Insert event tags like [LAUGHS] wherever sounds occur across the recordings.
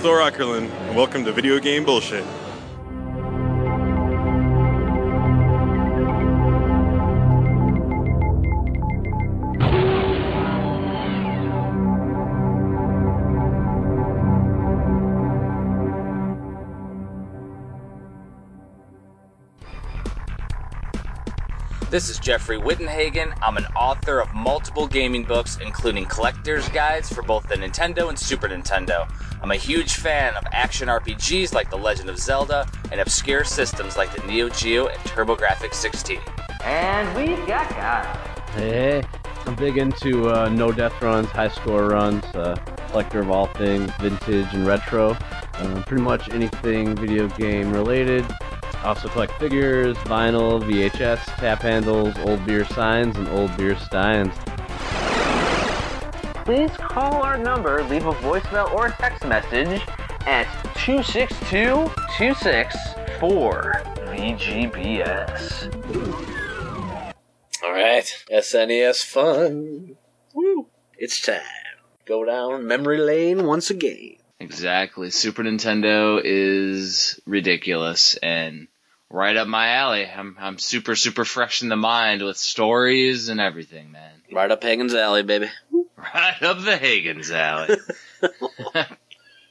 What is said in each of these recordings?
Thor Ackerlin, and welcome to Video Game Bullshit. This is Jeffrey Wittenhagen. I'm an author of multiple gaming books, including collector's guides for both the Nintendo and Super Nintendo. I'm a huge fan of action RPGs like The Legend of Zelda and obscure systems like the Neo Geo and TurboGrafx 16. And we've got Kyle. Hey, I'm big into uh, no death runs, high score runs, uh, collector of all things vintage and retro. Uh, pretty much anything video game related. I also collect figures, vinyl, VHS, tap handles, old beer signs, and old beer steins. Please call our number, leave a voicemail or a text message at 262 264 VGBS. All right, SNES fun. Woo! It's time. Go down memory lane once again. Exactly. Super Nintendo is ridiculous and right up my alley. I'm I'm super super fresh in the mind with stories and everything, man. Right up Hagen's alley, baby. [LAUGHS] Right up the Higgins alley. [LAUGHS]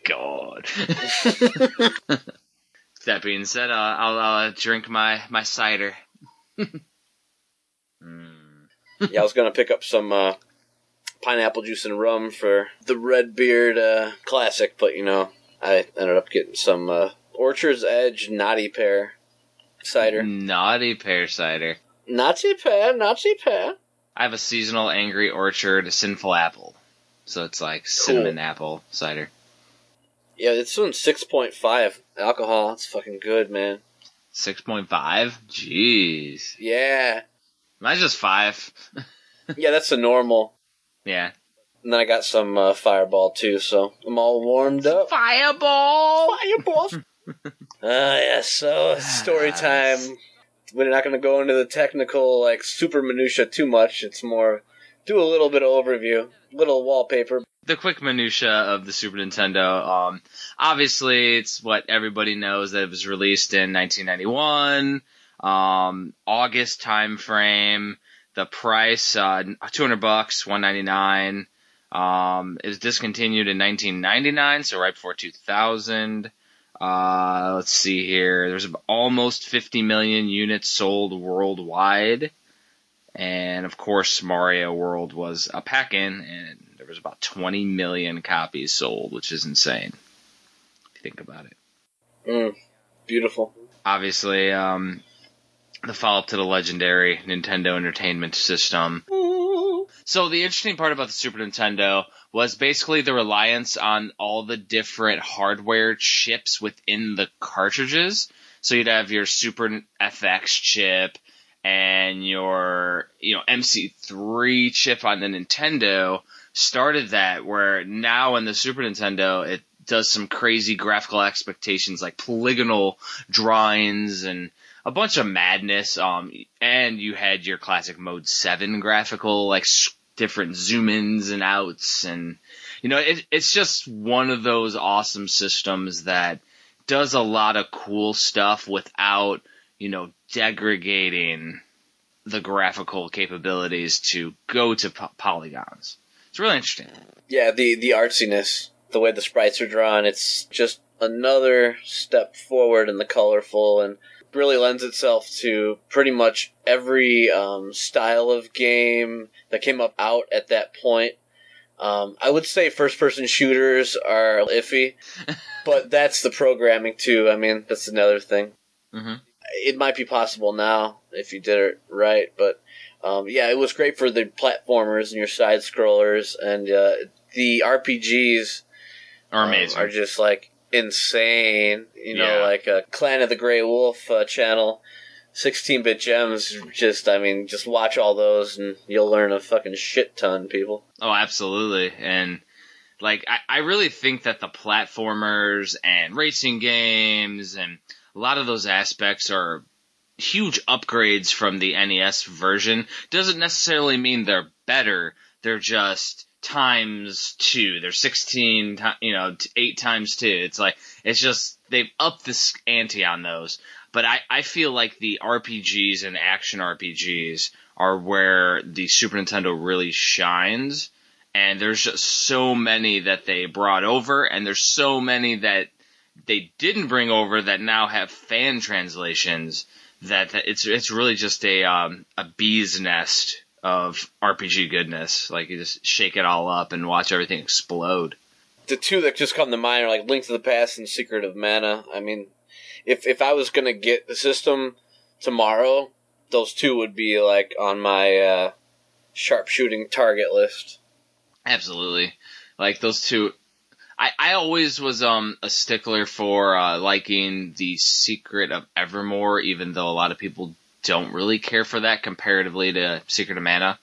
God. [LAUGHS] that being said, I'll, I'll uh, drink my my cider. Mm. yeah, I was gonna pick up some uh, pineapple juice and rum for the Redbeard uh, Classic, but you know, I ended up getting some uh, Orchard's Edge Naughty Pear cider. Naughty pear cider. Naughty Pear, Naughty Pear. I have a seasonal angry orchard sinful apple. So it's like cinnamon apple cider. Yeah, it's doing six point five alcohol. It's fucking good, man. 6.5? Jeez. Yeah, Mine's just 5. [LAUGHS] yeah, that's the normal. Yeah. And then I got some uh, Fireball too, so I'm all warmed up. Fireball! Fireballs. [LAUGHS] Ah, yeah. So story time. We're not going to go into the technical, like super minutia too much. It's more do a little bit of overview, little wallpaper. the quick minutia of the Super Nintendo. Um, obviously, it's what everybody knows that it was released in 1991, um, August time frame. The price, uh, 200 bucks, 199. Um, it was discontinued in 1999, so right before 2000. Uh, let's see here. There's almost 50 million units sold worldwide. And of course, Mario World was a pack-in, and there was about 20 million copies sold, which is insane. If you think about it. Mm, beautiful. Obviously, um, the follow-up to the legendary Nintendo Entertainment System. So the interesting part about the Super Nintendo was basically the reliance on all the different hardware chips within the cartridges. So you'd have your Super FX chip and your, you know, MMC3 chip on the Nintendo started that where now in the Super Nintendo it does some crazy graphical expectations like polygonal drawings and a bunch of madness. Um, and you had your classic mode seven graphical, like different zoom ins and outs. And, you know, it, it's just one of those awesome systems that does a lot of cool stuff without, you know, degrading the graphical capabilities to go to po- polygons. It's really interesting. Yeah, the the artsiness, the way the sprites are drawn, it's just another step forward in the colorful and really lends itself to pretty much every um, style of game that came up out at that point. Um, I would say first person shooters are iffy, [LAUGHS] but that's the programming too. I mean, that's another thing. hmm It might be possible now if you did it right, but um, yeah, it was great for the platformers and your side scrollers, and uh, the RPGs Are um, amazing. are just like insane. You know, Yeah. like a Clan of the Grey Wolf uh, channel, 16 bit gems. Just, I mean, just watch all those and you'll learn a fucking shit ton, people. Oh, absolutely. And like, I, I really think that the platformers and racing games and a lot of those aspects are huge upgrades from the NES version. Doesn't necessarily mean they're better. They're just times two. They're 16, you know, eight times two. It's like, it's just, they've upped this ante on those. But I, I feel like the RPGs and action RPGs are where the Super Nintendo really shines. And there's just so many that they brought over, and there's so many that they didn't bring over that now have fan translations. That, that it's it's really just a um, a bee's nest of RPG goodness. Like you just shake it all up and watch everything explode. the two that just come to mind are like Link to the Past and Secret of Mana. I mean, if if I was gonna get the system tomorrow, those two would be like on my uh, sharpshooting target list. Absolutely. Like those two I, I always was um a stickler for uh, liking the Secret of Evermore, even though a lot of people don't really care for that comparatively to Secret of Mana.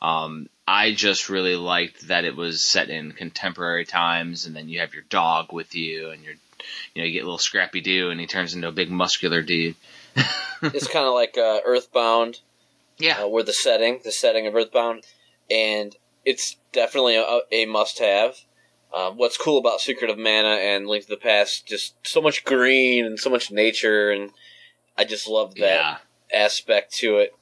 Um, I just really liked that it was set in contemporary times, and then you have your dog with you, and you're, you know, you get a little Scrappy Doo, and he turns into a big muscular dude. [LAUGHS] it's kind of like uh, Earthbound, Yeah, uh, where the setting, the setting of Earthbound, and it's definitely a, a must-have. Uh, what's cool about Secret of Mana and Link to the Past, just so much green and so much nature, and I just love that yeah. Aspect to it.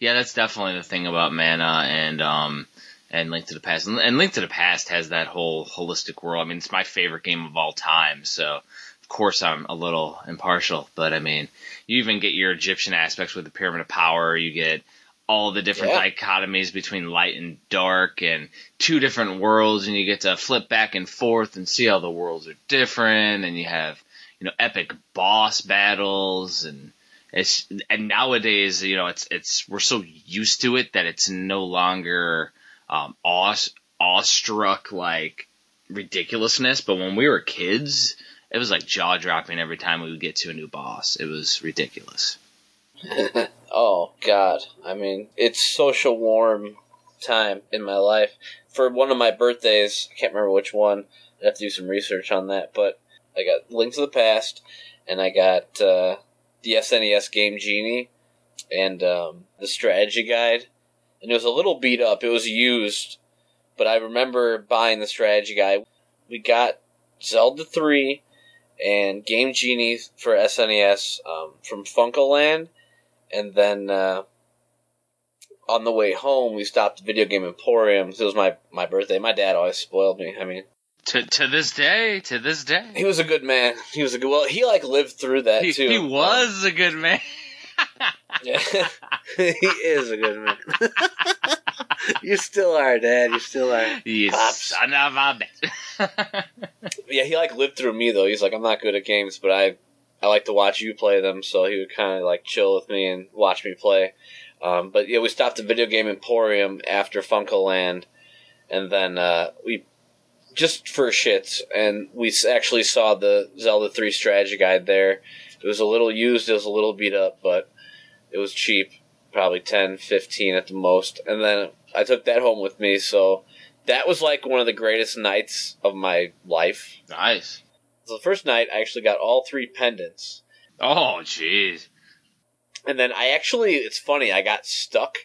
Yeah, that's definitely the thing about Mana and um and Link to the Past. And, Link to the Past has that whole holistic world. I mean, it's my favorite game of all time, so of course I'm a little impartial. But I mean, you even get your Egyptian aspects with the Pyramid of Power. You get all the different Yeah. dichotomies between light and dark and two different worlds and you get to flip back and forth and see how the worlds are different and you have you know epic boss battles and it's and nowadays you know it's it's we're so used to it that it's no longer um awe awestruck like ridiculousness but when we were kids it was like jaw dropping every time we would get to a new boss it was ridiculous [LAUGHS] oh God! I mean, it's such a warm time in my life. For one of my birthdays, I can't remember which one. I have to do some research on that. But I got Link to the Past, and I got uh, the SNES game Genie, and um, the strategy guide. And it was a little beat up. It was used, but I remember buying the strategy guide. We got Zelda three and Game Genie for SNES um, from FuncoLand and then uh, on the way home we stopped at Video Game Emporium. It was my my birthday. My dad always spoiled me. I mean, to to this day to this day he was a good man. He was a good. Well, he like lived through that he, too. he was a good man [LAUGHS] Yeah. [LAUGHS] he is a good man. [LAUGHS] you still are, Dad. You still are. you Pops. son of a bitch Yeah, he like lived through me though. He's like, I'm not good at games, but I I like to watch you play them. So he would kind of like chill with me and watch me play. Um, but yeah, we stopped the Video Game Emporium after FuncoLand, and then uh, we just for shits, and we actually saw the Zelda 3 strategy guide there. It was a little used, it was a little beat up, but it was cheap, probably 10, 15 at the most. And then I took that home with me, so that was like one of the greatest nights of my life. nice So the first night, I actually got all three pendants. oh jeez And then I actually, it's funny, I got stuck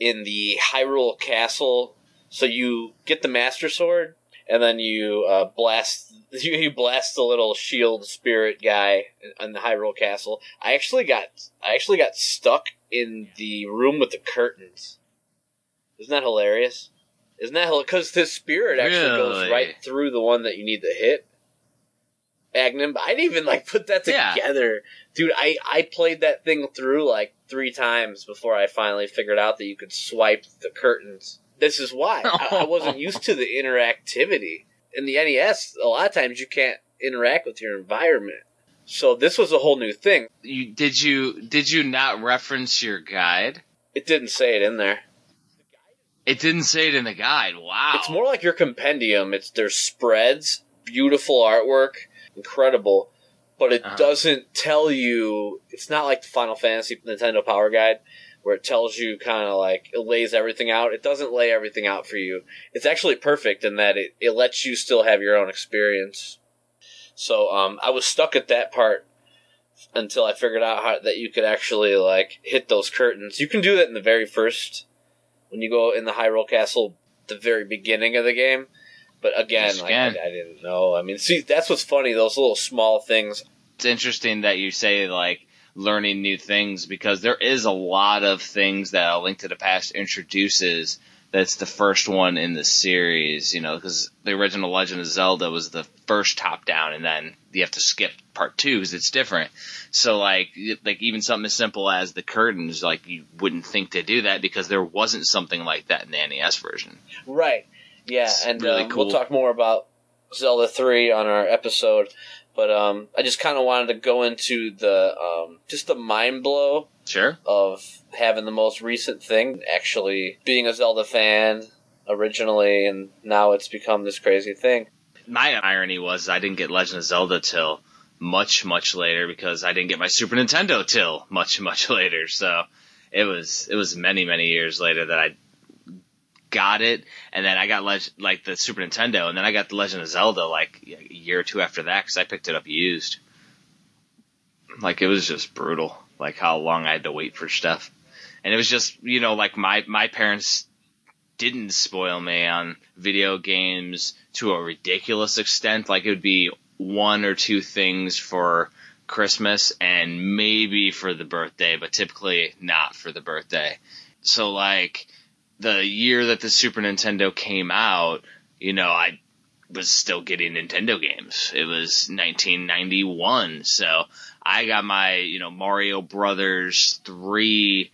in the Hyrule Castle. So you get the Master Sword, and then you uh, blast [LAUGHS] you, you blast the little shield spirit guy in the Hyrule Castle. I actually got I actually got stuck in the room with the curtains. Isn't that hilarious? Isn't that because the spirit actually goes right through the one that you need to hit? Agahnim, I didn't even like put that Yeah. together, dude. I I played that thing through like three times before I finally figured out that you could swipe the curtains. This is why I, I wasn't used to the interactivity in the NES. A lot of times you can't interact with your environment, so this was a whole new thing. you did you did you not reference your guide It didn't say it in there. it didn't say it in the guide wow It's more like your compendium. It's there's spreads, beautiful artwork, incredible, but it Uh-huh. doesn't tell you. It's not like the Final Fantasy Nintendo Power Guide where it tells you kind of like it lays everything out. It doesn't lay everything out for you. It's actually perfect in that it, it lets you still have your own experience. So um, I was stuck at that part until I figured out how that you could actually like hit those curtains. You can do that in the very first when you go in the Hyrule Castle the very beginning of the game. But again, Yes, like, again. I, I didn't know. I mean, see, that's what's funny. Those little small things. it's interesting that you say like learning new things because there is a lot of things that A Link to the Past introduces that's the first one in the series, you know, because the original Legend of Zelda was the first top down and then you have to skip part two because it's different. So like, like even something as simple as the curtains, like you wouldn't think to do that because there wasn't something like that in the NES version. Right. Yeah, It's and really um, cool. we'll talk more about Zelda 3 on our episode. But um, I just kind of wanted to go into the um, just the mind blow Sure. of having the most recent thing actually being a Zelda fan originally, and now it's become this crazy thing. my irony was I didn't get Legend of Zelda till much, much later because I didn't get my Super Nintendo till much, much [LAUGHS] later. So it was it was many, many years later that I got it, and then I got like the Super Nintendo, and then I got the Legend of Zelda like a year or two after that because I picked it up used. Like it was just brutal, like how long I had to wait for stuff, and it was just you know like my my parents didn't spoil me on video games to a ridiculous extent. Like it would be one or two things for Christmas and maybe for the birthday, but typically not for the birthday. So like the year that the Super Nintendo came out, you know, I was still getting Nintendo games. It was 1991, so I got my, you know, Mario Brothers 3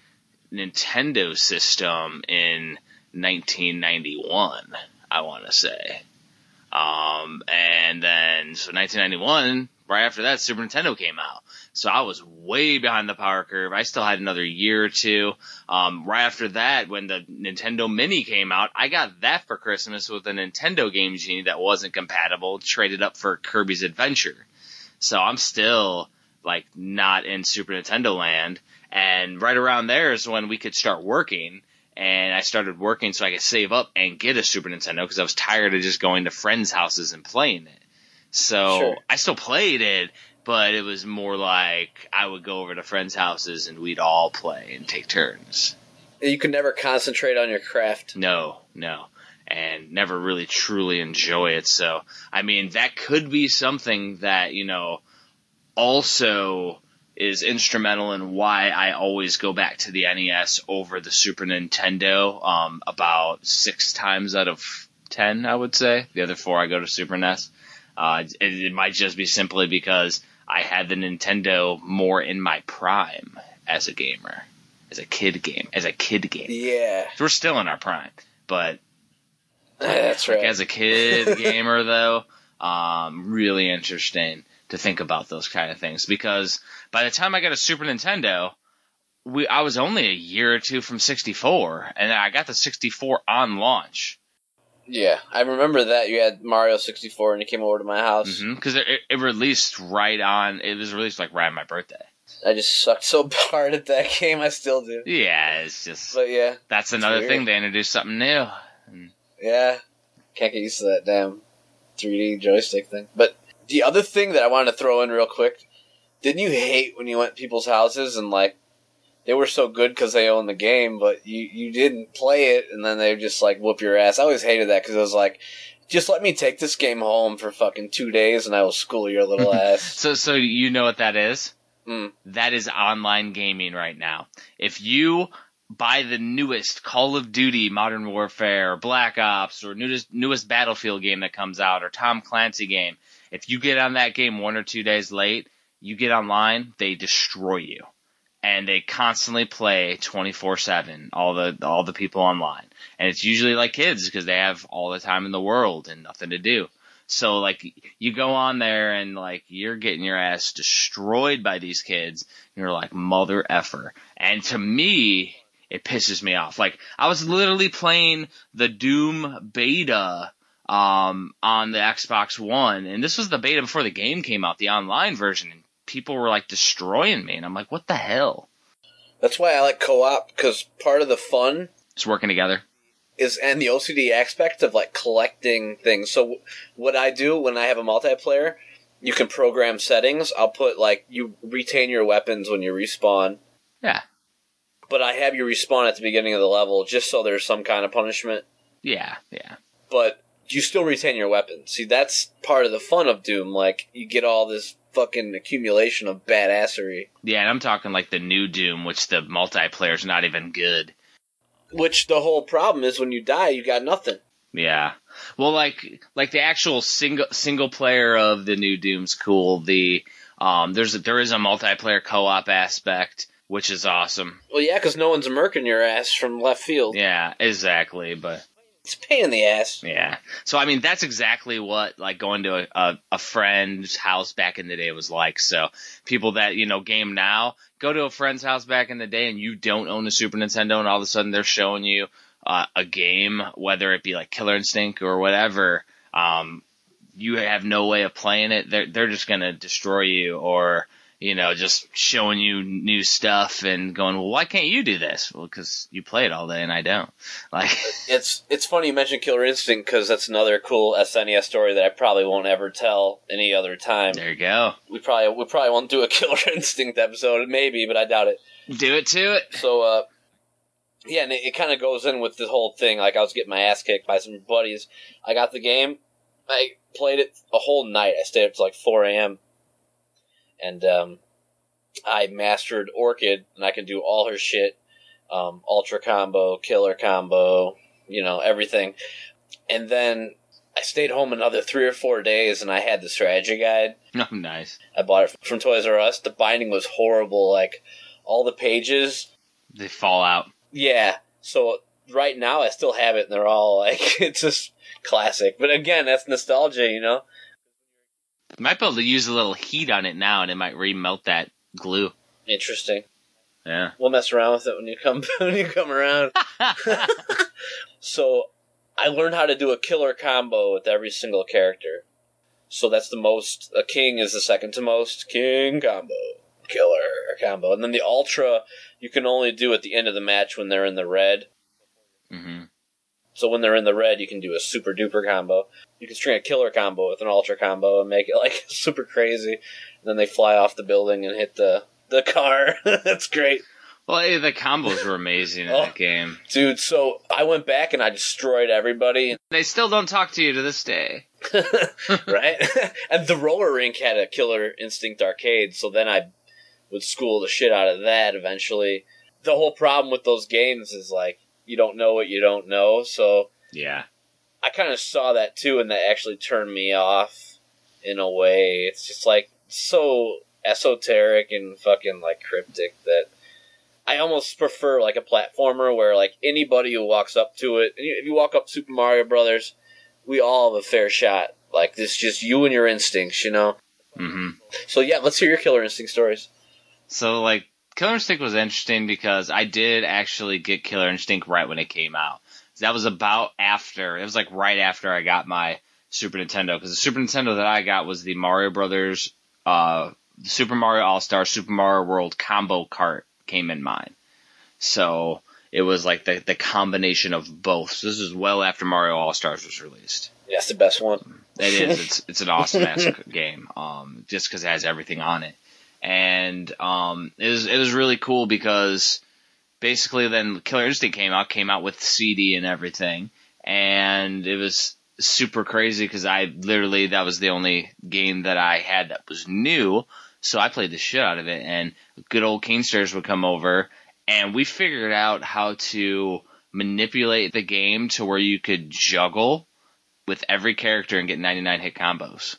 Nintendo system in 1991, I want to say. Um, and then, so 1991, right after that, Super Nintendo came out. So I was way behind the power curve. I still had another year or two. Um, right after that, when the Nintendo Mini came out, I got that for Christmas with a Nintendo Game Genie that wasn't compatible, traded up for Kirby's Adventure. So I'm still, like, not in Super Nintendo land. And right around there is when we could start working and I started working so I could save up and get a Super Nintendo because I was tired of just going to friends' houses and playing it. So Sure. I still played it, but it was more like I would go over to friends' houses and we'd all play and take turns. You can never concentrate on your craft. No, no. And never really truly enjoy it. So, I mean, that could be something that, you know, also is instrumental in why I always go back to the NES over the Super Nintendo. Um, about six times out of ten, I would say. The other four I go to Super NES. Uh, it, it might just be simply because I had the Nintendo more in my prime as a gamer, as a kid game, as a kid game. Yeah, So we're still in our prime, but [LAUGHS] that's like right. as a kid [LAUGHS] gamer though, um, really interesting to think about those kind of things because by the time I got a Super Nintendo, we I was only a year or two from 64, and I got the 64 on launch yeah, I remember that you had Mario 64 and it came over to my house. Mm-hmm. because it, it, it released right on. It was released like right on my birthday. I just sucked so [LAUGHS] hard at that game. I still do. Yeah, it's just But yeah, that's another weird. thing. They introduced something new. yeah, can't get used to that damn 3D joystick thing. But the other thing that I wanted to throw in real quick, didn't you hate when you went to people's houses and like they were so good because they owned the game, but you you didn't play it, and then they just like whoop your ass. I always hated that because it was like. Just let me take this game home for fucking two days, and I will school your little [LAUGHS] ass. So, so you know what that is? Mm. That is online gaming right now. If you buy the newest Call of Duty, Modern Warfare, or Black Ops, or newest newest Battlefield game that comes out, or Tom Clancy game, if you get on that game one or two days late, you get online, they destroy you. And they constantly play 24/7 all the all the people online. And it's usually like kids because they have all the time in the world and nothing to do. So like you go on there and like you're getting your ass destroyed by these kids. And you're like mother effer. And to me, it pisses me off. Like I was literally playing the Doom beta um on the Xbox One, and this was the beta before the game came out, the online version, and people were like destroying me, and I'm like, what the hell? That's why I like co-op because part of the fun is working together. is and the OCD aspect of like collecting things. So what I do when I have a multiplayer, you can program settings. I'll put like you retain your weapons when you respawn. Yeah. But I have you respawn at the beginning of the level just so there's some kind of punishment. Yeah, yeah. but you still retain your weapon. See, that's part of the fun of Doom. Like, you get all this fucking accumulation of badassery, Yeah, and I'm talking like the new Doom, which the multiplayer's not even good. which the whole problem is when you die, you got nothing. Yeah. Well, like like the actual single single player of the new Doom's cool. The um there's a, there is a multiplayer co-op aspect, which is awesome. Well, yeah, because no one's murking your ass from left field. Yeah, exactly. But It's pain in the ass. yeah, so I mean that's exactly what like going to a, a, a friend's house back in the day was like. So people that you know game now go to a friend's house back in the day and you don't own a Super Nintendo and all of a sudden they're showing you uh, a game, whether it be like Killer Instinct or whatever. Um, you have no way of playing it. They're they're just gonna destroy you or you know just showing you new stuff and going, well, why can't you do this? Well, because you play it all day and I don't. [LAUGHS] Like. It's it's funny you mentioned Killer Instinct because that's another cool SNES story that I probably won't ever tell any other time. There you go. We probably we probably won't do a [LAUGHS] Killer Instinct episode, maybe, but I doubt it. Do it to it. So, uh, yeah, and it, it kind of goes in with the whole thing. Like, I was getting my ass kicked by some buddies. I got the game. I played it a whole night. I stayed up to like 4 a.m. And, um, I mastered Orchid, and I can do all her shit. Um, Ultra combo, Killer combo, you know, everything. And then I stayed home another three or four days, and I had the strategy guide. [LAUGHS] Oh, nice. I bought it from Toys R Us. The binding was horrible. Like, all the pages They fall out. yeah. So right now I still have it, and they're all like, [LAUGHS] it's just classic. But again, that's nostalgia, you know. Might be able to use a little heat on it now, and it might remelt that glue. Interesting. Yeah. We'll mess around with it when you come [LAUGHS] when you come around. [LAUGHS] So I learned how to do a killer combo with every single character. So that's the most. A king is the second to most. King combo, killer combo, and then the ultra you can only do at the end of the match when they're in the red. hmm So when they're in the red, you can do a super duper combo. You can string a killer combo with an ultra combo and make it like [LAUGHS] super crazy. And then they fly off the building and hit the the car. [LAUGHS] That's great, Well, hey, the combos were amazing in Oh. that game. dude. So I went back and I destroyed everybody. [LAUGHS] They still don't talk to you to this day. right? and the roller rink had a Killer Instinct arcade, so then I would school the shit out of that eventually. The whole problem with those games is like you don't know what you don't know, so Yeah. I kind of saw that too, and that actually turned me off in a way. It's just like so esoteric and fucking like cryptic that I almost prefer like a platformer where like anybody who walks up to it, if you walk up Super Mario Brothers, we all have a fair shot. Like this, just you and your instincts, you know. hmm So yeah, let's hear your Killer Instinct stories. So, like, Killer Instinct was interesting because I did actually get Killer Instinct right when it came out. That was about after, it was like right after I got my Super Nintendo, because the Super Nintendo that I got was the Mario Brothers, uh, Super Mario All Star, Super Mario World combo cart came in mine. So, it was like the, the combination of both. So this is well after Mario All Stars was released. That's the best one. It is. [LAUGHS] It's it's an awesome ass [LAUGHS] game. Um, just because it has everything on it, and um, it was it was really cool because basically then Killer Instinct came out, came out with CD and everything, and it was super crazy because I literally that was the only game that I had that was new, so I played the shit out of it, and good old Kingsters would come over, and we figured out how to manipulate the game to where you could juggle with every character and get 99 hit combos.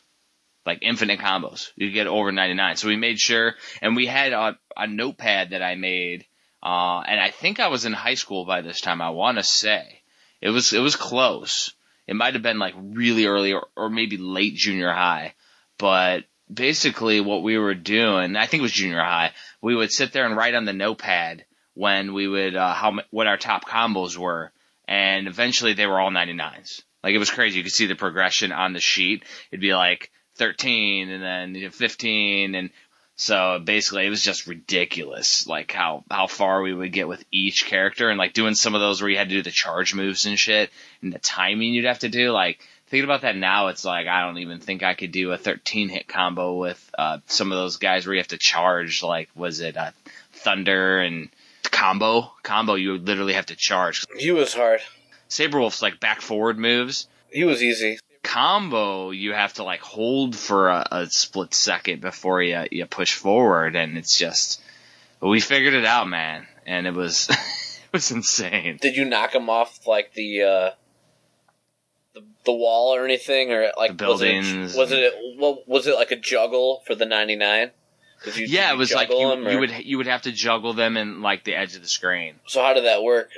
Like infinite combos. You get over 99. So we made sure, and we had a, a notepad that I made, uh, and I think I was in high school by this time, I want to say. It was, it was close. It might have been like really early or, or maybe late junior high. But basically what we were doing, I think it was junior high, we would sit there and write on the notepad when we would, uh, how, what our top combos were. And eventually they were all 99s. Like it was crazy. You could see the progression on the sheet. It'd be like 13 and then you know, 15 and so basically it was just ridiculous like how how far we would get with each character and like doing some of those where you had to do the charge moves and shit and the timing you'd have to do like thinking about that now it's like I don't even think I could do a 13 hit combo with uh some of those guys where you have to charge like was it uh thunder and combo combo you would literally have to charge He was hard. Sabrewulf's like back forward moves. He was easy. Combo, you have to like hold for a, a split second before you you push forward, and it's just. We figured it out, man, and it was [LAUGHS] it was insane. Did you knock him off like the uh, the, the wall or anything, or like The was it- buildings Was it, what was it like a juggle for the ninety nine? You, yeah, it was like you, you would you would have to juggle them in like the edge of the screen. So how did that work?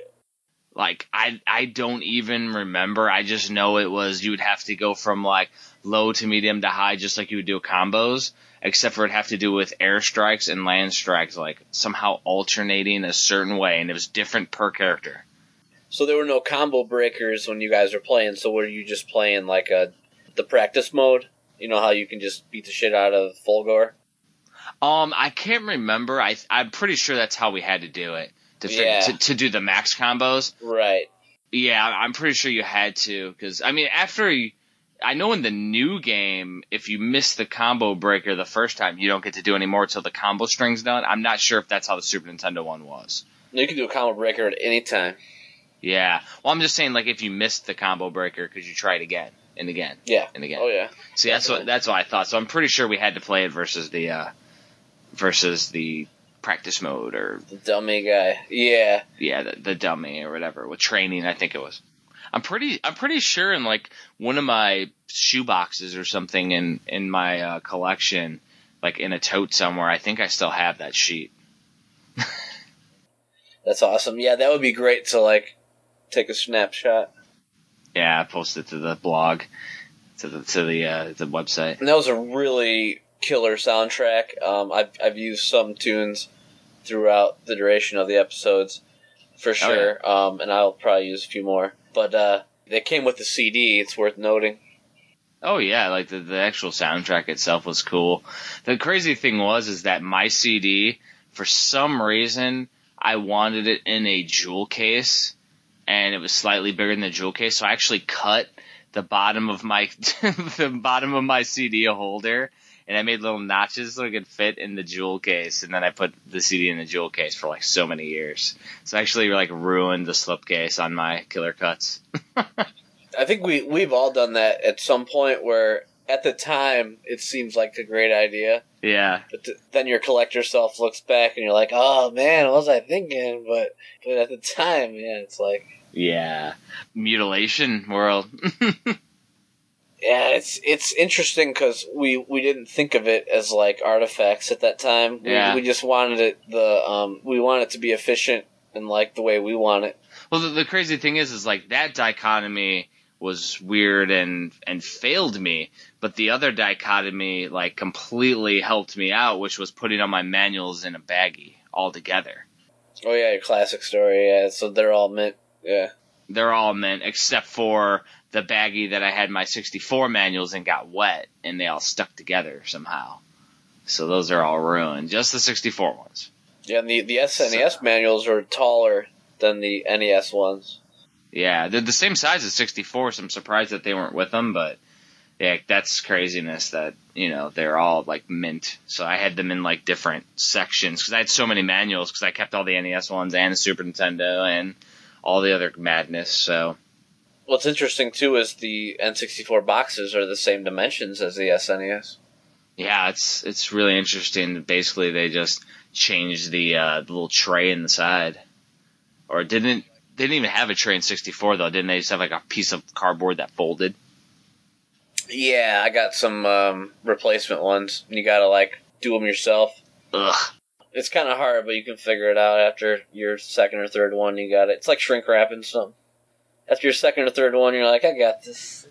Like I I don't even remember. I just know it was you would have to go from like low to medium to high, just like you would do combos, except for it have to do with air strikes and land strikes, like somehow alternating a certain way, and it was different per character. So there were no combo breakers when you guys were playing. So were you just playing like a the practice mode? You know how you can just beat the shit out of Fulgore? Um, I can't remember. I I'm pretty sure that's how we had to do it to Yeah. to, to do the max combos. Right. Yeah, I'm pretty sure you had to because I mean after you, I know in the new game if you miss the combo breaker the first time you don't get to do any more till the combo string's done. I'm not sure if that's how the Super Nintendo one was. You can do a combo breaker at any time. Yeah, well I'm just saying like if you missed the combo breaker because you tried again and again Yeah. and again. Oh yeah. See that's what that's what I thought. So I'm pretty sure we had to play it versus the uh versus the practice mode or The dummy guy. Yeah. yeah, the, the dummy or whatever with training. I think it was. I'm pretty. I'm pretty sure in like one of my shoe boxes or something in in my uh, collection, like in a tote somewhere. I think I still have that sheet. [LAUGHS] That's awesome. Yeah, that would be great to like take a snapshot. Yeah, I posted to the blog, to the to the uh, the website. And that was a really killer soundtrack. Um, I've I've used some tunes throughout the duration of the episodes, for Oh, yeah. sure. Um, and I'll probably use a few more. But uh, they came with the CD. It's worth noting. Oh yeah, like the the actual soundtrack itself was cool. The crazy thing was is that my CD, for some reason, I wanted it in a jewel case, and it was slightly bigger than the jewel case. So I actually cut the bottom of my [LAUGHS] the bottom of my CD holder, and I made little notches so it could fit in the jewel case. And then I put the CD in the jewel case for like so many years. So I actually like ruined the slipcase on my Killer Cuts. [LAUGHS] I think we we've all done that at some point where at the time it seems like a great idea, Yeah. but th- then your collector self looks back and you're like, oh man, what was I thinking? But but at the time, yeah, it's like. Yeah. Mutilation world. [LAUGHS] Yeah, it's it's interesting because we we didn't think of it as like artifacts at that time. We, Yeah. we just wanted it the um we want it to be efficient and like the way we want it. well, the, the crazy thing is, is like that dichotomy was weird and and failed me, but the other dichotomy like completely helped me out, which was putting all my manuals in a baggie all together. Oh yeah, your classic story. Yeah, so they're all meant. Yeah, They're all mint except for the baggie that I had my 64 manuals and got wet, and they all stuck together somehow. So those are all ruined. Just the 64 ones. yeah. And the the SNES manuals are taller than the NES ones. Yeah, they're the same size as 64, so I'm surprised that they weren't with them, but yeah, that's craziness that, you know, they're all like mint. So I had them in like different sections because I had so many manuals because I kept all the NES ones and the Super Nintendo and all the other madness. So What's interesting too is the N64 boxes are the same dimensions as the SNES. yeah, it's it's really interesting. Basically, they just changed the uh, the little tray in the side, or didn't they didn't even have a tray in 64 though, didn't they? Just have like a piece of cardboard that folded. Yeah, I got some um, replacement ones. You gotta like do them yourself. Ugh. It's kind of hard, but you can figure it out after your second or third one. You got it. It's like shrink wrapping something. After your second or third one, you're like, I got this.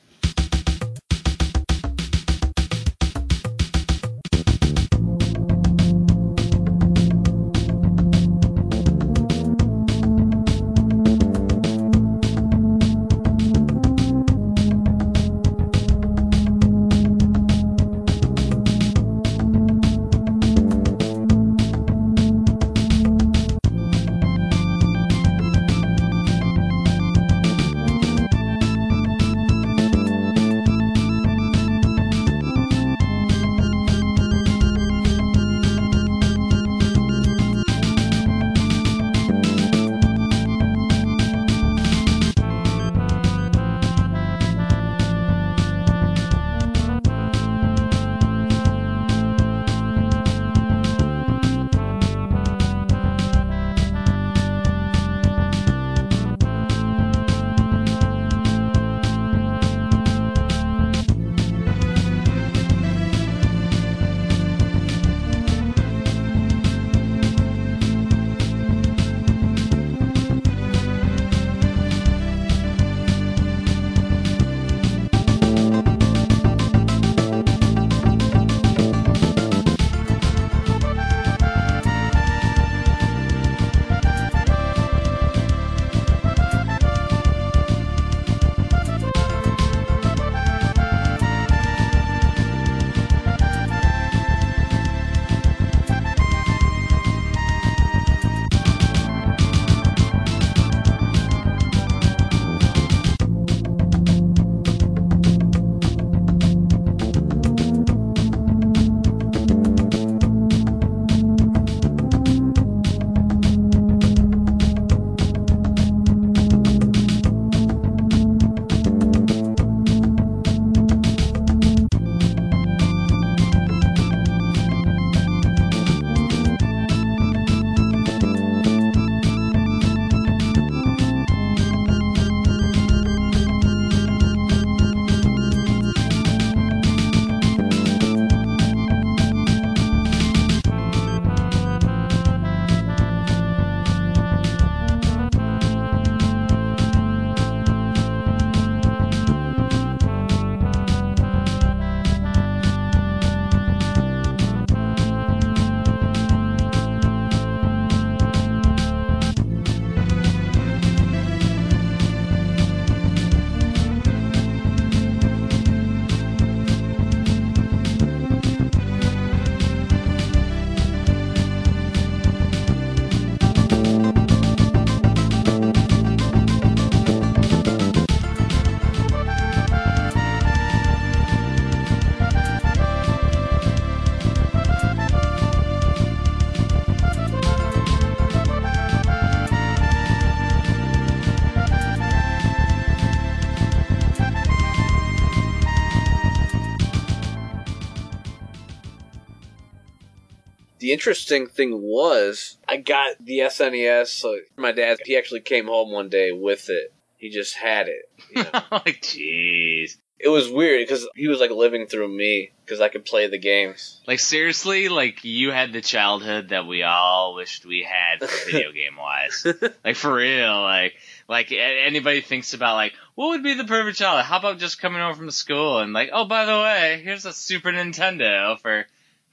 Interesting thing was I got the SNES. So my dad, he actually came home one day with it. He just had it. You know? like, [LAUGHS] oh, jeez. it was weird because he was like living through me because I could play the games. Like seriously, like you had the childhood that we all wished we had, [LAUGHS] video game wise. like for real, like like anybody thinks about like what would be the perfect childhood? How about just coming home from school and like, oh by the way, here's a Super Nintendo for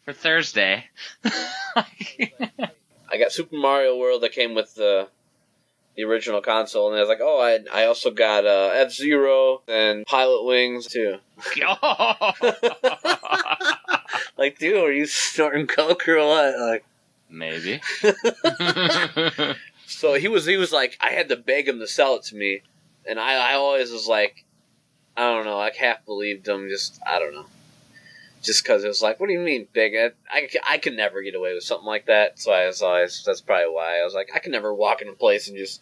for Thursday. I got Super Mario World that came with the the original console, and I was like, oh, I I also got uh, F Zero and Pilot Wings too. [LAUGHS] Like, dude, are you snorting coke or what? Like, Maybe. [LAUGHS] so he was he was like, I had to beg him to sell it to me, and I I always was like, I don't know, like half believed him, just I don't know. Just because it was like, what do you mean big? I, I, I could never get away with something like that. So I was always, that's probably why. I was like, I can never walk in a place and just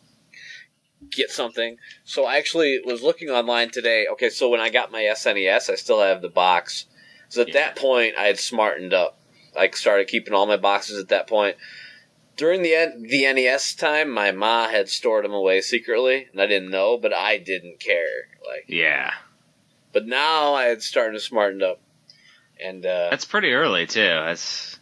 get something. So I actually was looking online today. Okay, so when I got my SNES, I still have the box. So at Yeah. that point, I had smartened up. I started keeping all my boxes at that point. During the N- the NES time, my ma had stored them away secretly, and I didn't know, but I didn't care. Like, yeah. but now I had started to smarten up, and uh, That's pretty early too. That's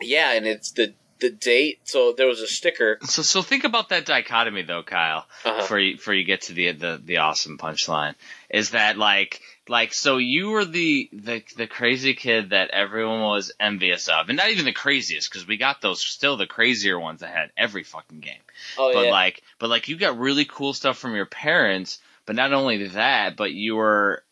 yeah, and it's the the date. So there was a sticker. so so think about that dichotomy though, Kyle. Uh-huh. before you before you get to the the the awesome punchline is that like like so you were the the the crazy kid that everyone was envious of and not even the craziest because we got those still the crazier ones that had every fucking game Oh but yeah, like but like you got really cool stuff from your parents but not only that but you were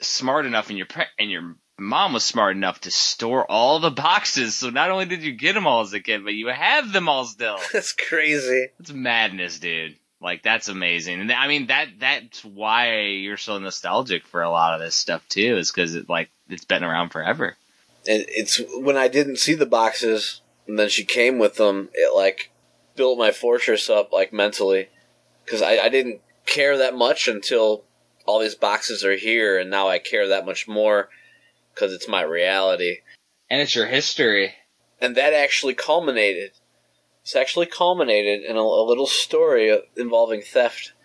smart enough and your and your mom was smart enough to store all the boxes so not only did you get them all as a kid but you have them all still [LAUGHS] that's crazy. it's madness, dude. Like that's amazing, and I mean that that's why you're so nostalgic for a lot of this stuff too, is because it like it's been around forever. And it's when I didn't see the boxes, and then she came with them. It like built my fortress up like mentally, because I, I didn't care that much until all these boxes are here, and now I care that much more because it's my reality. And it's your history. and that actually culminated. It's actually culminated in a, a little story involving theft. [LAUGHS]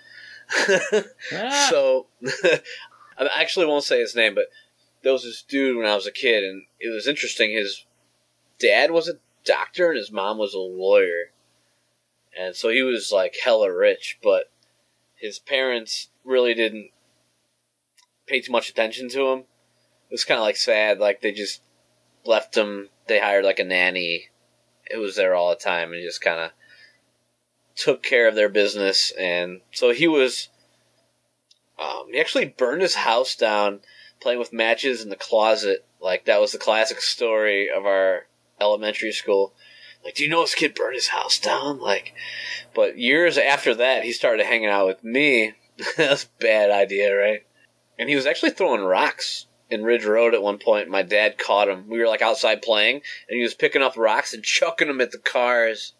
Ah. so, [LAUGHS] I actually won't say his name, but there was this dude when I was a kid, and it was interesting. His dad was a doctor, and his mom was a lawyer, and so he was like hella rich, but his parents really didn't pay too much attention to him. It was kind of like sad, like they just left him. They hired like a nanny. It was there all the time and just kind of took care of their business. And so he was. Um, he actually burned his house down playing with matches in the closet. Like that was the classic story of our elementary school. Like, do you know this kid burned his house down? Like, but years after that, he started hanging out with me. [LAUGHS] That's a bad idea, right? And he was actually throwing rocks in Ridge Road at one point. My dad caught him. We were like outside playing, and he was picking up rocks and [LAUGHS] chucking them at the cars.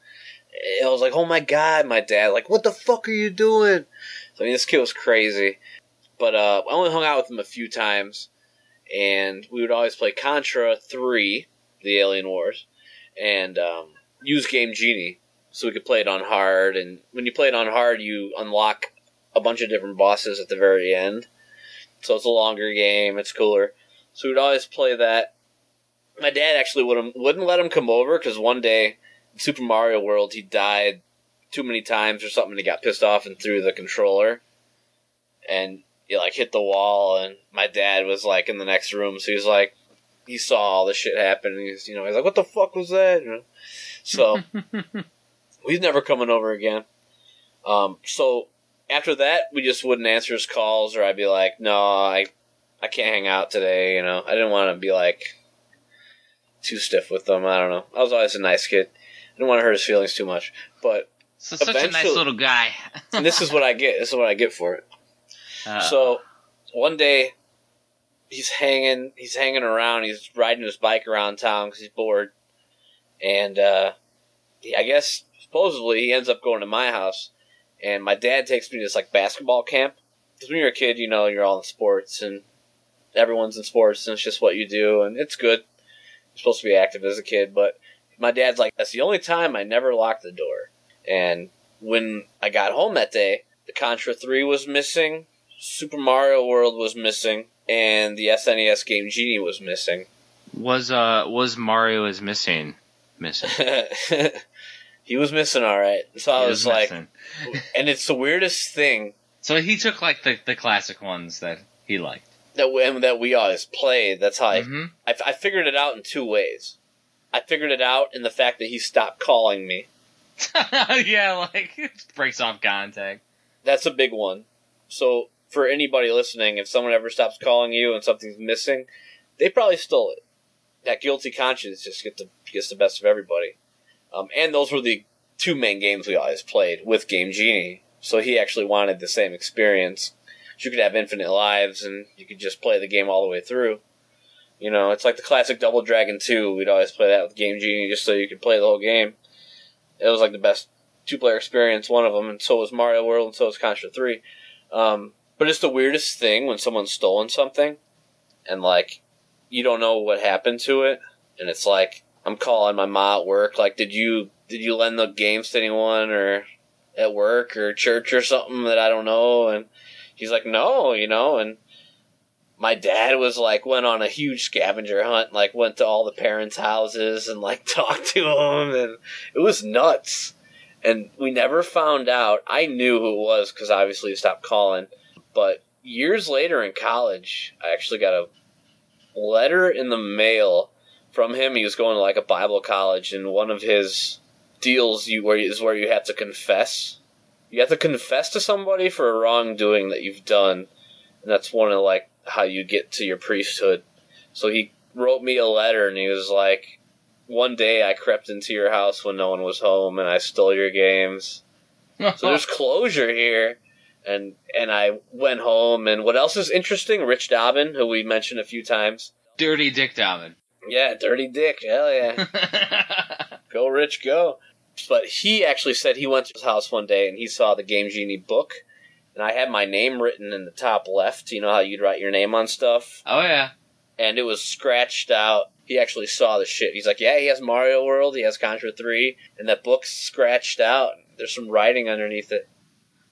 I was like, "Oh my god!" My dad, like, "What the fuck are you doing?" So I mean, this kid was crazy. But uh, I only hung out with him a few times, and we would always play Contra Three, the Alien Wars, and um, use Game Genie so we could play it on hard. And when you play it on hard, you unlock a bunch of different bosses at the very end. So it's a longer game. It's cooler. So we'd always play that. My dad actually wouldn't wouldn't let him come over because one day in Super Mario World he died too many times or something. and He got pissed off and threw the controller, and he like hit the wall. And my dad was like in the next room, so he's like, he saw all this shit happen. And he's you know he's like, what the fuck was that? You know? So [LAUGHS] he's never coming over again. Um, so after that, we just wouldn't answer his calls, or I'd be like, no, I, I can't hang out today. You know, I didn't want to be like too stiff with them. I don't know. I was always a nice kid. I didn't want to hurt his feelings too much. But So such a nice little guy. [LAUGHS] and this is what I get. This is what I get for it. Uh, So one day, he's hanging. He's hanging around. He's riding his bike around town because he's bored. And uh, he, I guess supposedly he ends up going to my house. And my dad takes me to this like basketball camp. Because when you're a kid, you know you're all in sports and everyone's in sports and it's just what you do and it's good. You're supposed to be active as a kid, but My dad's like, that's the only time I never locked the door. And when I got home that day, the Contra 3 was missing, Super Mario World was missing, and the SNES game Genie was missing. Was uh was Mario is missing missing? [LAUGHS] he was missing all right. So I He was, like, and it's the weirdest thing So he took like the, the classic ones that he liked. that we, and that we always played. That's how I, Mhm. I, I figured it out in two ways. I figured it out in the fact that he stopped calling me. [LAUGHS] yeah, like [LAUGHS] it breaks off contact. That's a big one. So for anybody listening, if someone ever stops calling you and something's missing, they probably stole it. That guilty conscience just gets the gets the best of everybody. Um, and those were the two main games we always played with Game Genie. So he actually wanted the same experience. You could have infinite lives and you could just play the game all the way through. You know, it's like the classic Double Dragon 2. We'd always play that with Game Genie just so you could play the whole game. It was like the best two player experience, one of them, and so was Mario World, and so was Contra 3. Um, but it's the weirdest thing when someone's stolen something, and like, you don't know what happened to it, and it's like, I'm calling my mom at work, like, did you, did you lend the games to anyone, or at work, or church, or something that I don't know, and he's like, no, you know, and my dad was like went on a huge scavenger hunt like went to all the parents houses and like [LAUGHS] talked to them and it was nuts. And we never found out. I knew who it was because obviously he stopped calling. But years later in college i actually got a letter in the mail from him he was going to like a bible college and one of his deals you where is where you have to confess you have to confess to somebody for a wrongdoing that you've done and that's one of like how you get to your priesthood. So he wrote me a letter and he was like, One day I crept into your house when no one was home and I stole your games. [LAUGHS] So there's closure here. And and I went home and what else is interesting? Rich Dobbin, who we mentioned a few times. Dirty Dick Diamond. Yeah, dirty dick, hell yeah. [LAUGHS] go Rich, go. But he actually said he went to his house one day and he saw the Game Genie book. And I had my name written in the top left. You know how you'd write your name on stuff? oh yeah. and it was scratched out. He actually saw the shit. He's like, yeah, he has Mario World, he has Contra 3, and that book's scratched out. There's some writing underneath it.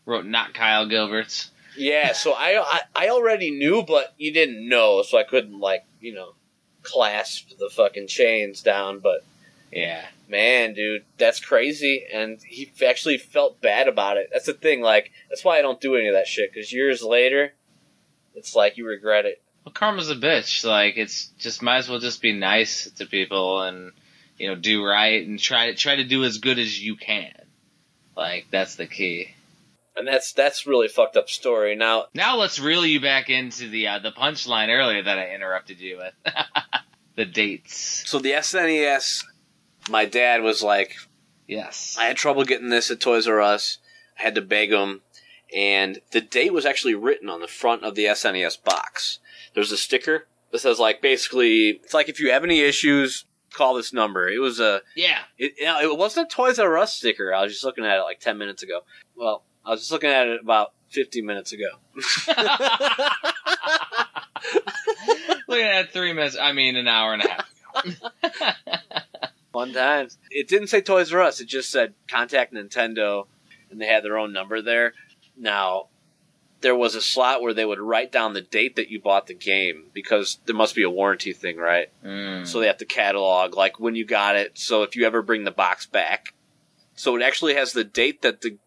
Wrote not Kyle Gilbert's. Yeah, so I, I I already knew, but you didn't know, so I couldn't like you know clasp the fucking chains down. But Yeah. man, dude, that's crazy, and he actually felt bad about it. That's the thing. Like that's why I don't do any of that shit. Because years later, it's like you regret it. Well, karma's a bitch. Like it's just might as well just be nice to people and you know do right and try try to do as good as you can. Like that's the key. And that's that's really fucked up story. Now Now let's reel you back into the uh, the punchline earlier that I interrupted you with. [LAUGHS] the dates. So the SNES, my dad was like, Yes. I had trouble getting this at Toys R Us. I had to beg him, and the date was actually written on the front of the SNES box. There's a sticker that says like basically, it's like if you have any issues, call this number. It was a, yeah. it, it wasn't a Toys R Us sticker. I was just looking at it like ten minutes ago. Well, I was just looking at it about fifty minutes ago. [LAUGHS] Look at that three minutes. I mean, an hour and a half. Ago. [LAUGHS] Fun times. It didn't say Toys R Us. It just said contact Nintendo, and they had their own number there. Now, there was a slot where they would write down the date that you bought the game because there must be a warranty thing, right? Mm. So they have to catalog like when you got it. So if you ever bring the box back, so it actually has the date that the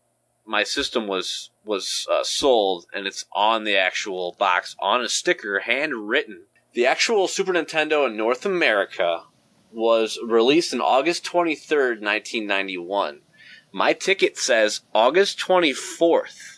my system was was uh, sold, and it's on the actual box on a sticker, handwritten. The actual Super Nintendo in North America was released in August twenty third, nineteen ninety one. My ticket says August twenty fourth,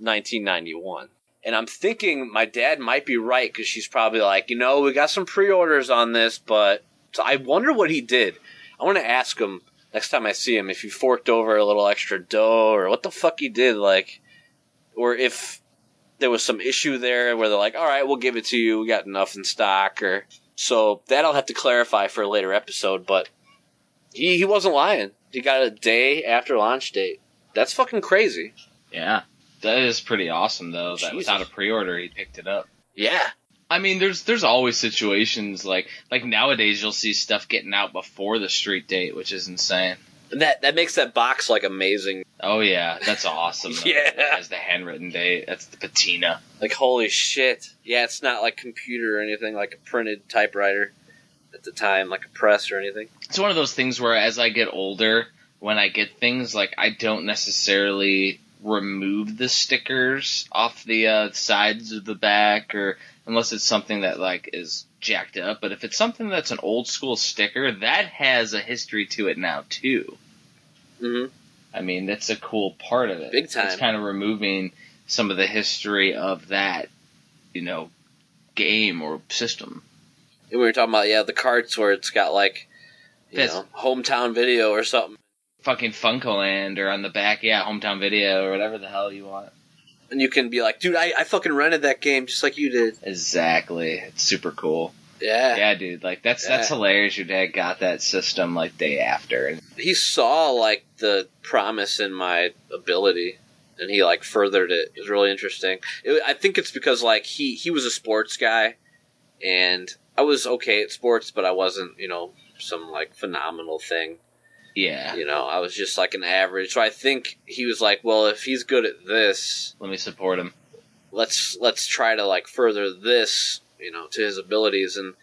nineteen ninety one. And I'm thinking my dad might be right because she's probably like, you know, we got some pre-orders on this, but so I wonder what he did. I want to ask him next time I see him if he forked over a little extra dough or what the fuck he did, like, or if there was some issue there where they're like, all right, we'll give it to you, we got enough in stock, or so that I'll have to clarify for a later episode. But he he wasn't lying. He got a day after launch date. That's fucking crazy. Yeah. That is pretty awesome, though, that without a pre order, he picked it up. Yeah. I mean, there's there's always situations like like nowadays you'll see stuff getting out before the street date, which is insane. And that that makes that box like amazing. Oh yeah, that's awesome. [LAUGHS] Yeah. as the handwritten date, that's the patina. Like holy shit. Yeah, it's not like computer or anything like a printed typewriter at the time, like a press or anything. It's one of those things where as I get older, when I get things like I don't necessarily remove the stickers off the uh, sides of the back or unless it's something that like is jacked up. But if it's something that's an old school sticker that has a history to it now too. Mm-hmm. i mean that's a cool part of it. Big time. it's kind of removing some of the history of that you know game or system. And we were talking about yeah the carts where it's got like you That's- know hometown video or something, fucking FuncoLand or on the back yeah hometown video or whatever the hell you want and you can be like, dude, I, I fucking rented that game just like you did. exactly it's super cool Yeah. Yeah, dude, like that's that's Yeah. hilarious. Your dad got that system like day after, and He saw like the promise in my ability. And he like furthered it. It was really interesting. It, I think it's because like he he was a sports guy, and I was okay at sports, but I wasn't you know some like phenomenal thing. Yeah, You know, I was just like an average. So I think he was like, well, if he's good at this, let me support him. let's let's try to like further this, you know, to his abilities. And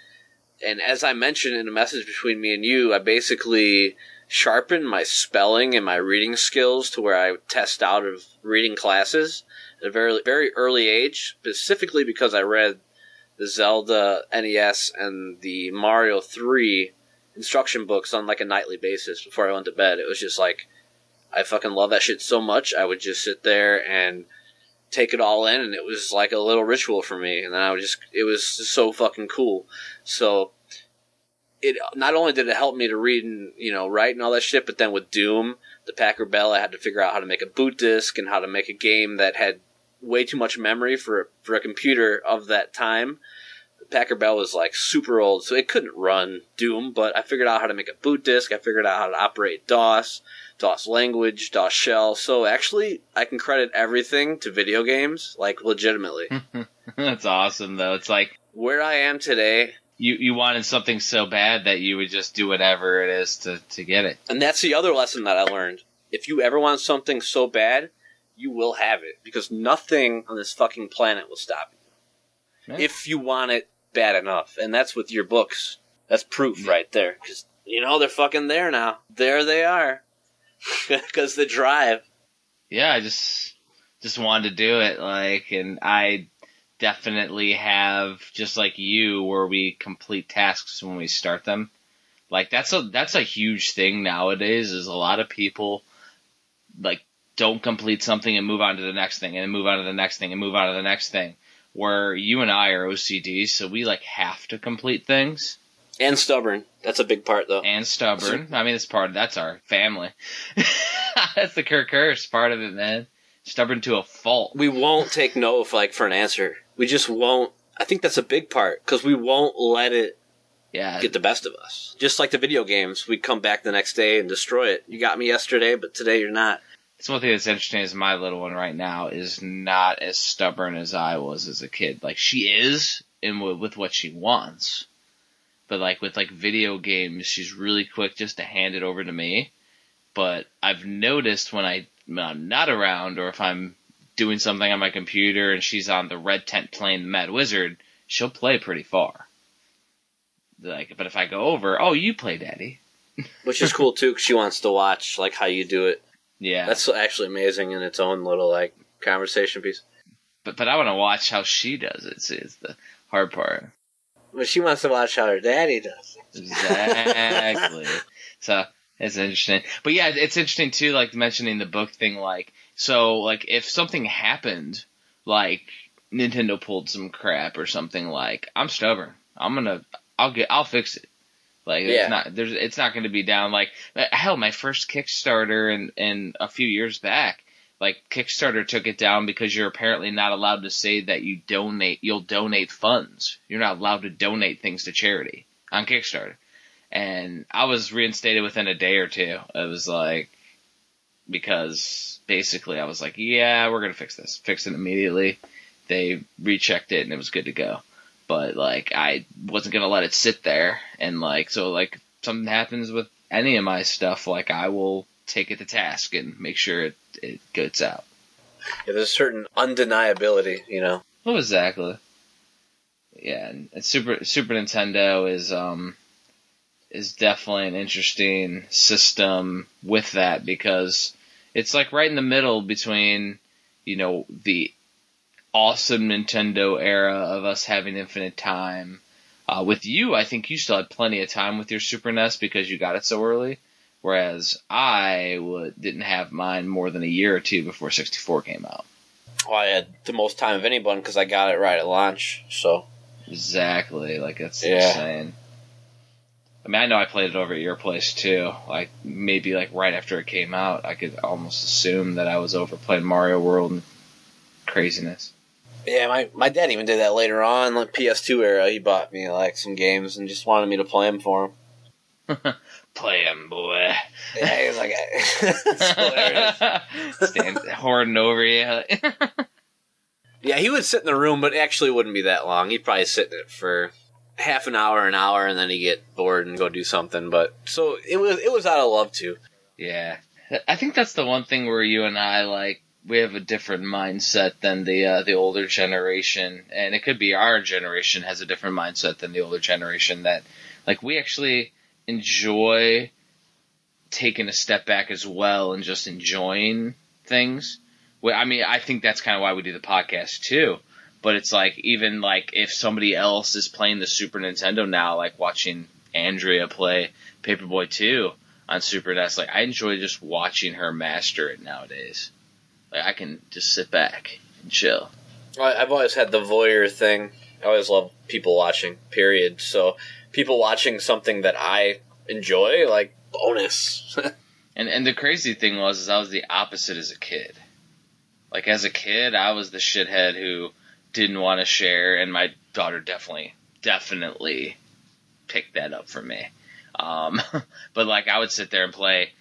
and as I mentioned in a message between me and you, I basically sharpened my spelling and my reading skills to where I would test out of reading classes at a very very early age, specifically because I read the Zelda NES and the Mario 3 instruction books on like a nightly basis before I went to bed. It was just like I fucking love that shit so much. I would just sit there and take it all in and it was like a little ritual for me and then I would just it was so fucking cool. So it not only did it help me to read and you know write and all that shit, but then with Doom, the Packard Bell, I had to figure out how to make a boot disk and how to make a game that had way too much memory for for a computer of that time. Packard Bell was like super old, so it couldn't run Doom. But I figured out how to make a boot disk. I figured out how to operate DOS, DOS language, DOS shell. So actually, I can credit everything to video games, like legitimately. [LAUGHS] that's awesome, though. It's like Where I am today you you wanted something so bad that you would just do whatever it is to to get it. And that's the other lesson that I learned. If you ever want something so bad, you will have it because nothing on this fucking planet will stop you. Yeah. If you want it bad enough. And that's with your books. That's proof Yeah. right there. Cuz you know they're fucking there now. There they are. [LAUGHS] Cuz the drive. Yeah, I just just wanted to do it, like, and I definitely have just like you, where we complete tasks when we start them. Like that's a that's a huge thing nowadays. Is a lot of people like don't complete something and move on to the next thing and move on to the next thing and move on to the next thing. Where you and I are OCD, so we like have to complete things And stubborn. That's a big part though. and stubborn. I mean, it's part of that's our family. [LAUGHS] that's the Kirk curse part of it, man. Stubborn to a fault. we won't take no for like for an answer. We just won't. I think that's a big part because we won't let it Yeah, get the best of us. Just like the video games, we'd come back the next day and destroy it. You got me yesterday, but today you're not. It's one thing that's interesting is my little one right now is not as stubborn as I was as a kid. Like she is in w- with what she wants, but like with like video games, she's really quick just to hand it over to me. But I've noticed when I when I'm not around or if I'm doing something on my computer and she's on the red tent playing the Mad Wizard, she'll play pretty far. Like, but if I go over, oh, you play, Daddy. Which is cool too, because she wants to watch like how you do it. Yeah, That's actually amazing in its own little like conversation piece. but but I want to watch how she does it. See, it's the hard part. But she wants to watch how her daddy does. Exactly. [LAUGHS] so it's interesting. But yeah, it's interesting too, like mentioning the book thing, like, so, like, if something happened, like, Nintendo pulled some crap or something, like, I'm stubborn. I'm gonna, I'll get, I'll fix it. Like, Yeah. it's not, there's, it's not gonna be down. Like, uh, hell, my first Kickstarter in, in a few years back, like, Kickstarter took it down because you're apparently not allowed to say that you donate, you'll donate funds. You're not allowed to donate things to charity on Kickstarter. And I was reinstated within a day or two. It was like, because basically I was like, yeah, we're going to fix this. Fix it immediately. They rechecked it and it was good to go. But like I wasn't gonna let it sit there, and like so like something happens with any of my stuff, like I will take it to task and make sure it it gets out. Yeah, there's a certain undeniability, you know. Oh, exactly. Yeah, and, and Super Super Nintendo is um is definitely an interesting system with that because it's like right in the middle between you know the awesome Nintendo era of us having infinite time. Uh, with you, I think you still had plenty of time with your Super NES because you got it so early, whereas I didn't have mine more than a year or two before 64 came out. Well, I had the most time of anyone because I got it right at launch. So Exactly, like that's Yeah. insane. I mean, I know I played it over at your place too. Like maybe like right after it came out, I could almost assume that I was over playing Mario World and craziness. Yeah, my my dad even did that later on, like PS2 era. He bought me like some games and just wanted me to play them for him. [LAUGHS] play them, boy. Yeah, he was like, [LAUGHS] it's. Stand [LAUGHS] hoarding over you. Yeah, he would sit in the room, but it actually wouldn't be that long. He'd probably sit in it for half an hour, an hour, and then he'd get bored and go do something. But so it was it was out of love too. yeah, I think that's the one thing where you and I like we have a different mindset than the uh, the older generation, and it could be our generation has a different mindset than the older generation. That like we actually enjoy taking a step back as well and just enjoying things. Well, I mean, I think that's kind of why we do the podcast too. But it's like even like if somebody else is playing the Super Nintendo now, like watching Andrea play Paperboy 2 on Super NES, like I enjoy just watching her master it nowadays. Like I can just sit back and chill. I- I've always had the voyeur thing. I always love people watching. Period. So people watching something that I enjoy, like bonus. [LAUGHS] And and the crazy thing was is I was the opposite as a kid. Like as a kid, I was the shithead who didn't want to share, and my daughter definitely, definitely picked that up for me. Um, [LAUGHS] but like I would sit there and play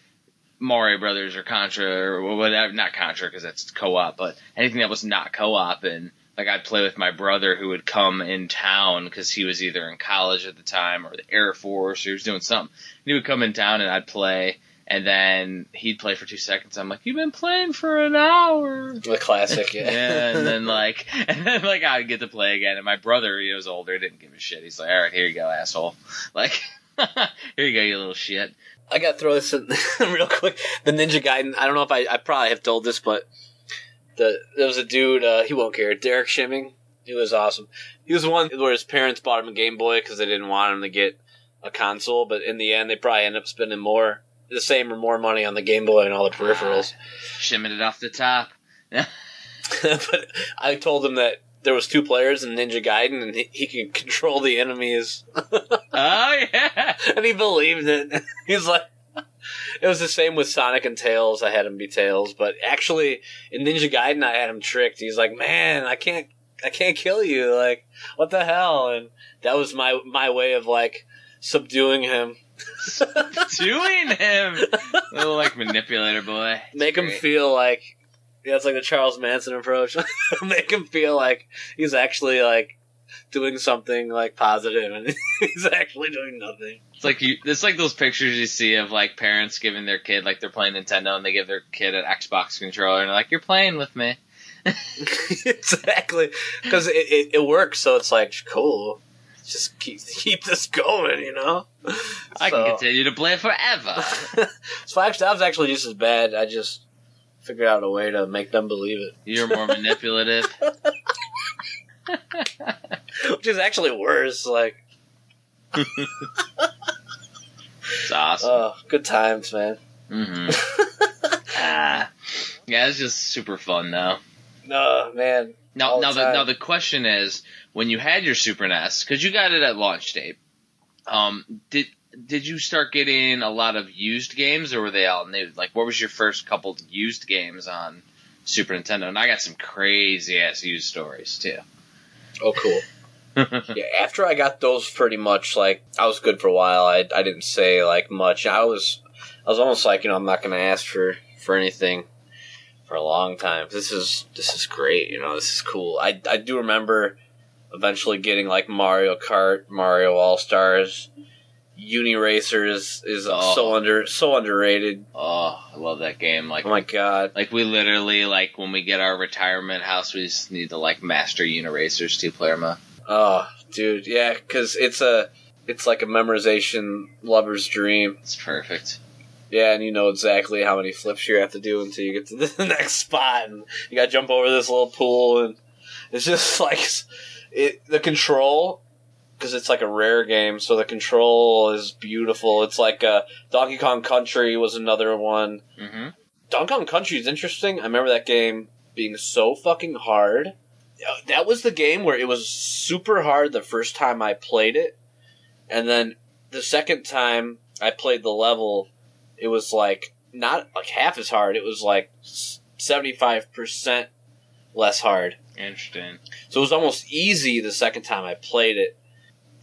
Mario Brothers or Contra or whatever, not Contra because that's co-op, but anything that was not co-op, and like I'd play with my brother who would come in town because he was either in college at the time or the Air Force or he was doing something. And he would come in town and I'd play, and then he'd play for two seconds. I'm like, "You've been playing for an hour." the classic, yeah. yeah, and then like, [LAUGHS] and then like I'd get to play again. And my brother, he was older, didn't give a shit. He's like, "All right, here you go, asshole." [LAUGHS] Like, [LAUGHS] here you go, you little shit. I got to throw this in [LAUGHS] real quick. The Ninja Gaiden. I don't know if I, I probably have told this, but the there was a dude. Uh, he won't care. Derek Shimming. He was awesome. He was the one where his parents bought him a Game Boy because they didn't want him to get a console. But in the end, they probably ended up spending more, the same or more money on the Game Boy and all the peripherals. [SIGHS] Shimming it off the top. [LAUGHS] [LAUGHS] but I told him that there was two players in Ninja Gaiden and he, he could [LAUGHS] control the enemies, [LAUGHS] Oh yeah. and he believed it. [LAUGHS] He's like. It was the same with Sonic and Tails. I had him be Tails, but actually in Ninja Gaiden, I had him tricked. He's like, "Man, I can't, I can't kill you. Like, what the hell?" And that was my my way of like subduing him, Doing him, little like manipulator boy. It's make him feel like, yeah, it's like the Charles Manson approach. [LAUGHS] make him feel like he's actually like doing something like positive, and [LAUGHS] he's actually doing nothing. It's like you. It's like those pictures you see of like parents giving their kid like they're playing Nintendo and they give their kid an Xbox controller and they're like, "You're playing with me." [LAUGHS] exactly, because it, it, it works. So it's like cool. Just keep keep this going, you know. I So- can continue to play forever. so actually, that was actually just as bad. I just figured out a way to make them believe it, You're more manipulative. [LAUGHS] which is actually worse. Like, It's awesome. oh, good times, man. hmm [LAUGHS] ah. Yeah, it's just super fun though. No, man. Now, All the now the now the question is, when you had your Super NES, because you got it at launch date, um, did did you start getting a lot of used games, or were they all new? Like, what was your first couple used games on Super Nintendo? And I got some crazy ass used stories too. Oh, cool. [LAUGHS] yeah, after I got those, pretty much like I was good for a while. I I didn't say like much. I was I was almost like you know I'm not gonna ask for for anything for a long time. This is this is great. You know this is cool. I I do remember eventually getting like Mario Kart, Mario All Stars. Uniracer is is Oh. so under so underrated. Oh, I love that game. Like Oh my god. Like we literally like when we get our retirement house, we just need to like master Uniracers two player mode. Oh, dude, yeah, because it's a it's like a memorization lover's dream. It's perfect. Yeah, and you know exactly how many flips you have to do until you get to [LAUGHS] the next spot, and you got to jump over this little pool, and it's just [LAUGHS] like it. The control, because it's like a rare game, so the control is beautiful. It's like uh, Donkey Kong Country was another one. Mm-hmm. Donkey Kong Country is interesting. I remember that game being so fucking hard. That was the game where it was super hard the first time I played it, and then the second time I played the level, it was like not like half as hard. It was like seventy five percent less hard. Interesting. So it was almost easy the second time I played it.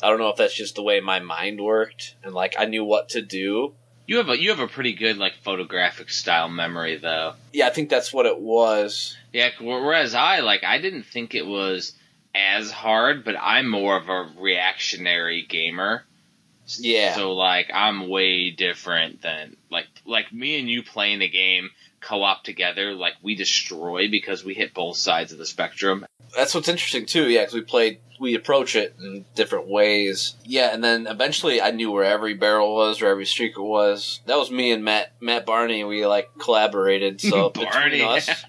I don't know if that's just the way my mind worked and like I knew what to do. You have a you have a pretty good like photographic style memory though. Yeah, I think that's what it was. Yeah. Whereas I like I didn't think it was as hard, but I'm more of a reactionary gamer. Yeah. So like I'm way different than like like me and you playing a game co-op together. Like we destroy because we hit both sides of the spectrum. That's what's interesting too. Yeah, because we played, we approach it in different ways. Yeah, and then eventually I knew where every barrel was, where every streaker was. That was me and Matt Matt Barney. We like collaborated. So [LAUGHS] Barney. between us,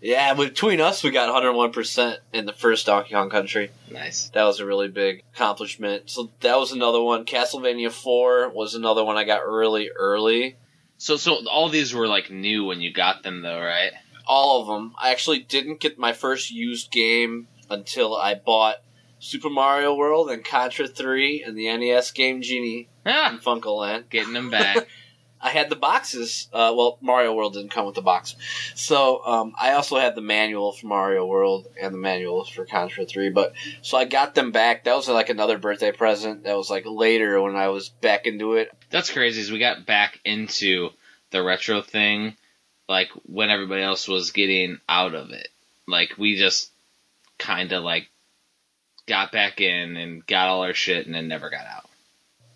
yeah, between us, we got 101 percent in the first Donkey Kong Country. nice. That was a really big accomplishment. So that was another one. Castlevania 4 was another one I got really early. So so all these were like new when you got them though, right? all of them. I actually didn't get my first used game until I bought Super Mario World and Contra 3 and the NES Game Genie Ah, in FuncoLand. getting them back. [LAUGHS] I had the boxes. Uh, well, Mario World didn't come with the box. So um, I also had the manual for Mario World and the manuals for Contra 3. But So I got them back. That was like another birthday present. That was like later when I was back into it. That's crazy. Is we got back into the retro thing, like when everybody else was getting out of it. Like we just kind of like got back in and got all our shit and then never got out.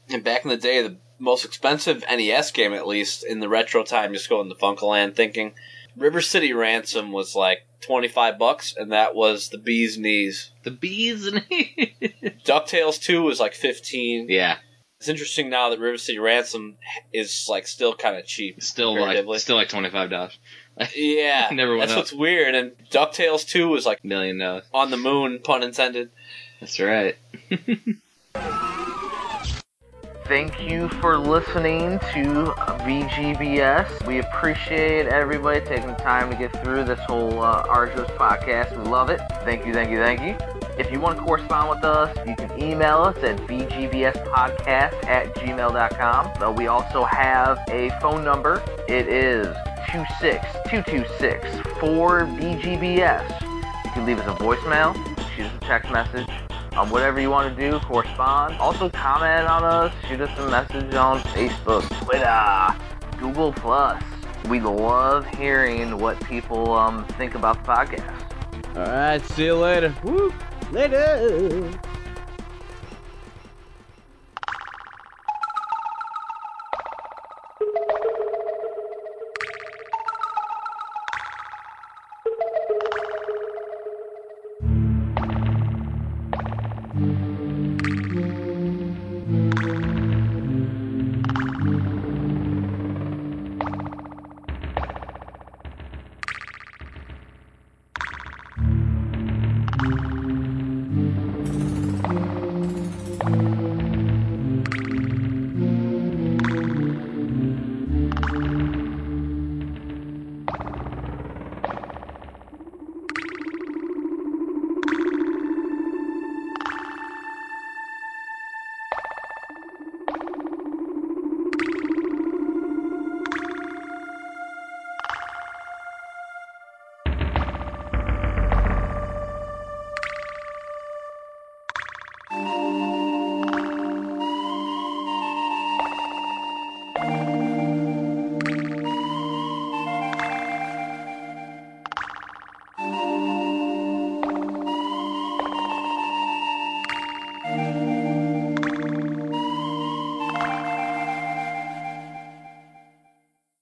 And back in the day, the most expensive NES game, at least in the retro time, just going to FuncoLand thinking, River City Ransom was like twenty five bucks, and that was the bee's knees. The bees [LAUGHS] and Ducktales two was like fifteen. yeah, It's interesting now that River City Ransom is like still kind of cheap. still like still like twenty five dollars, [LAUGHS] yeah, [LAUGHS] Never went That's up. what's weird. And Ducktales two was like million dollars. on the moon, pun intended. That's right. Thank you for listening to VGBS. We appreciate everybody taking the time to get through this whole uh, arduous podcast. We love it. Thank you, thank you, thank you. If you want to correspond with us, you can email us at vgbspodcast at gmail.com. We also have a phone number. It is 26226-4VGBS. You can leave us a voicemail, shoot us a text message, on whatever you want to do, correspond. Also comment on us, shoot us a message on Facebook, Twitter, Google Plus. We love hearing what people um, think about the podcast. All right, see you later. Woo. Later.